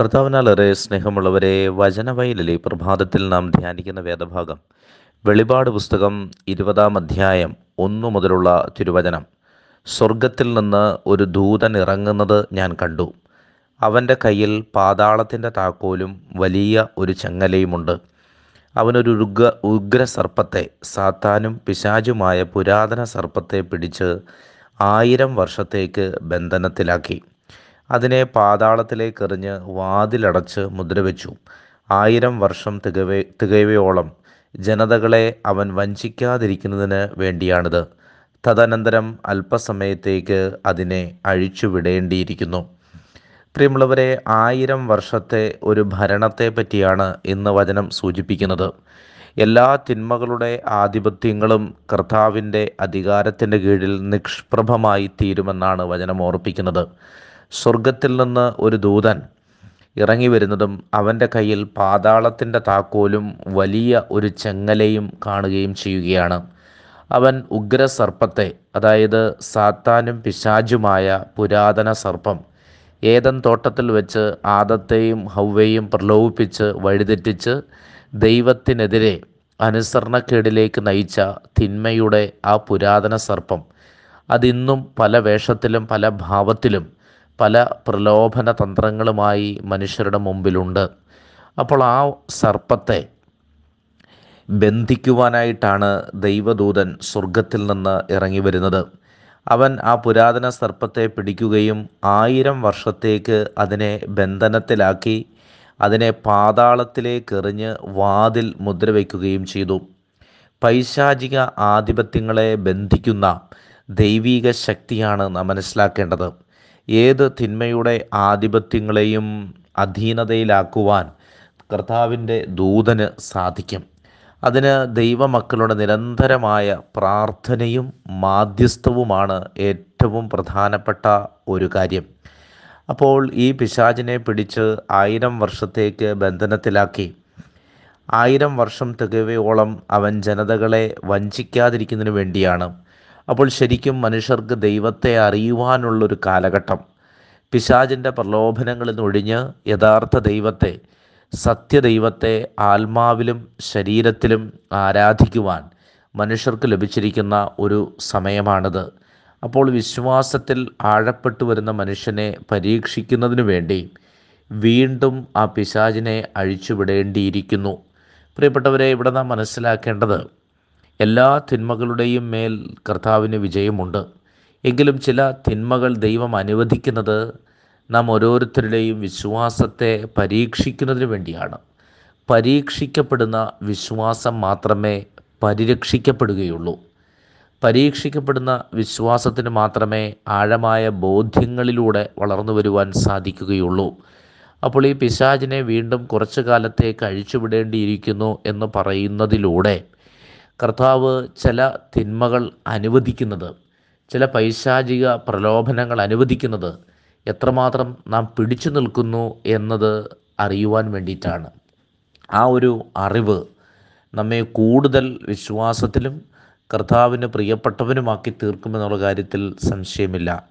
കർത്താവിനാലേറെ സ്നേഹമുള്ളവരെ വചനവയലിലെ പ്രഭാതത്തിൽ നാം ധ്യാനിക്കുന്ന വേദഭാഗം വെളിപാട് പുസ്തകം ഇരുപതാം അധ്യായം ഒന്നു മുതലുള്ള തിരുവചനം. സ്വർഗത്തിൽ നിന്ന് ഒരു ദൂതൻ ഇറങ്ങുന്നത് ഞാൻ കണ്ടു. അവന്റെ കയ്യിൽ പാതാളത്തിന്റെ താക്കോലും വലിയ ഒരു ചങ്ങലയുമുണ്ട്. അവനൊരു ഉഗ്ര ഉഗ്ര സർപ്പത്തെ സാത്താനും പിശാചുമായ പുരാതന സർപ്പത്തെ പിടിച്ച് ആയിരം വർഷത്തേക്ക് ബന്ധനത്തിലാക്കി. അതിനെ പാതാളത്തിലേക്ക് എറിഞ്ഞ് വാതിലടച്ച് മുദ്രവെച്ചു. ആയിരം വർഷം തികവേ തികയവയോളം ജനതകളെ അവൻ വഞ്ചിക്കാതിരിക്കുന്നതിന് വേണ്ടിയാണിത്. തദനന്തരം അല്പസമയത്തേക്ക് അതിനെ അഴിച്ചുവിടേണ്ടിയിരിക്കുന്നു. പ്രിയമുള്ളവരെ ആയിരം വർഷത്തെ ഒരു ഭരണത്തെ പറ്റിയാണ് ഇന്ന് വചനം സൂചിപ്പിക്കുന്നത്. എല്ലാ തിന്മകളുടെ ആധിപത്യങ്ങളും കർത്താവിന്റെ അധികാരത്തിന്റെ കീഴിൽ നിഷ്പ്രഭമായി തീരുമെന്നാണ് വചനം ഓർപ്പിക്കുന്നത്. സ്വർഗത്തിൽ നിന്ന് ഒരു ദൂതൻ ഇറങ്ങി വരുന്നതും അവന്റെ കയ്യിൽ പാതാളത്തിന്റെ താക്കോലും വലിയ ഒരു ചെങ്ങലയും കാണുകയും ചെയ്യുകയാണ്. അവൻ ഉഗ്രസർപ്പത്തെ അതായത് സാത്താനും പിശാചുമായ പുരാതന സർപ്പം ഏതൻ തോട്ടത്തിൽ വെച്ച് ആദത്തെയും ഹൗവയും പ്രലോഭിപ്പിച്ച് വഴിതെറ്റിച്ച് ദൈവത്തിനെതിരെ അനുസരണക്കേടിലേക്ക് നയിച്ച തിന്മയുടെ ആ പുരാതന സർപ്പം അതിന്നും പല വേഷത്തിലും പല ഭാവത്തിലും പല പ്രലോഭന തന്ത്രങ്ങളുമായി മനുഷ്യരുടെ മുമ്പിലുണ്ട്. അപ്പോൾ ആ സർപ്പത്തെ ബന്ധിക്കുവാനായിട്ടാണ് ദൈവദൂതൻ സ്വർഗത്തിൽ നിന്ന് ഇറങ്ങി വരുന്നത്. അവൻ ആ പുരാതന സർപ്പത്തെ പിടിക്കുകയും ആയിരം വർഷത്തേക്ക് അതിനെ ബന്ധനത്തിലാക്കി അതിനെ പാതാളത്തിലേക്ക് എറിഞ്ഞ് വാതിൽ മുദ്രവയ്ക്കുകയും ചെയ്തു. പൈശാചിക ആധിപത്യങ്ങളെ ബന്ധിക്കുന്ന ദൈവീക ശക്തിയാണ് നാം മനസ്സിലാക്കേണ്ടത്. ഏത് തിന്മയുടെ ആധിപത്യങ്ങളെയും അധീനതയിലാക്കുവാൻ കർത്താവിന്റെ ദൂതന് സാധിക്കും. അതിന് ദൈവമക്കളുടെ നിരന്തരമായ പ്രാർത്ഥനയും മാധ്യസ്ഥവുമാണ് ഏറ്റവും പ്രധാനപ്പെട്ട ഒരു കാര്യം. അപ്പോൾ ഈ പിശാചിനെ പിടിച്ച് ആയിരം വർഷത്തേക്ക് ബന്ധനത്തിലാക്കി. ആയിരം വർഷം തികവയോളം അവൻ ജനതകളെ വഞ്ചിക്കാതിരിക്കുന്നതിന് വേണ്ടിയാണ്. അപ്പോൾ ശരിക്കും മനുഷ്യർക്ക് ദൈവത്തെ അറിയുവാനുള്ളൊരു കാലഘട്ടം. പിശാചിന്റെ പ്രലോഭനങ്ങളിൽ നിന്നൊഴിഞ്ഞ് യഥാർത്ഥ ദൈവത്തെ സത്യ ദൈവത്തെ ആത്മാവിലും ശരീരത്തിലും ആരാധിക്കുവാൻ മനുഷ്യർക്ക് ലഭിച്ചിരിക്കുന്ന ഒരു സമയമാണിത്. അപ്പോൾ വിശ്വാസത്തിൽ ആഴപ്പെട്ടു വരുന്ന മനുഷ്യനെ പരീക്ഷിക്കുന്നതിനു വേണ്ടി വീണ്ടും ആ പിശാചിനെ അഴിച്ചുവിടേണ്ടിയിരിക്കുന്നു. പ്രിയപ്പെട്ടവരെ ഇവിടെ നാം മനസ്സിലാക്കേണ്ടത് എല്ലാ തിന്മകളുടെയും മേൽ കർത്താവിന് വിജയമുണ്ട്. എങ്കിലും ചില തിന്മകൾ ദൈവം അനുവദിക്കുന്നത് നാം ഓരോരുത്തരുടെയും വിശ്വാസത്തെ പരീക്ഷിക്കുന്നതിന് വേണ്ടിയാണ്. പരീക്ഷിക്കപ്പെടുന്ന വിശ്വാസം മാത്രമേ പരിരക്ഷിക്കപ്പെടുകയുള്ളൂ. പരീക്ഷിക്കപ്പെടുന്ന വിശ്വാസത്തിന് മാത്രമേ ആഴമായ ബോധ്യങ്ങളിലൂടെ വളർന്നു വരുവാൻ സാധിക്കുകയുള്ളൂ. അപ്പോൾ ഈ പിശാചിനെ വീണ്ടും കുറച്ചു കാലത്തേക്ക് അഴിച്ചുവിടേണ്ടിയിരിക്കുന്നു എന്ന് പറയുന്നതിലൂടെ കർത്താവ് ചില തിന്മകൾ അനുവദിക്കുന്നത് ചില പൈശാചിക പ്രലോഭനങ്ങൾ അനുവദിക്കുന്നത് എത്രമാത്രം നാം പിടിച്ചു നിൽക്കുന്നു എന്നത് അറിയുവാൻ വേണ്ടിയിട്ടാണ്. ആ ഒരു അറിവ് നമ്മെ കൂടുതൽ വിശ്വാസത്തിലും കർത്താവിന് പ്രിയപ്പെട്ടവനുമാക്കി തീർക്കുമെന്നുള്ള കാര്യത്തിൽ സംശയമില്ല.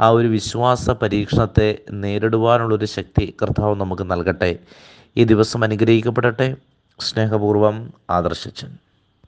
ആ ഒരു വിശ്വാസ പരീക്ഷണത്തെ നേരിടുവാനുള്ളൊരു ശക്തി കർത്താവ് നമുക്ക് നൽകട്ടെ. ഈ ദിവസം അനുഗ്രഹിക്കപ്പെടട്ടെ. സ്നേഹപൂർവം ആദർശിച്ചൻ.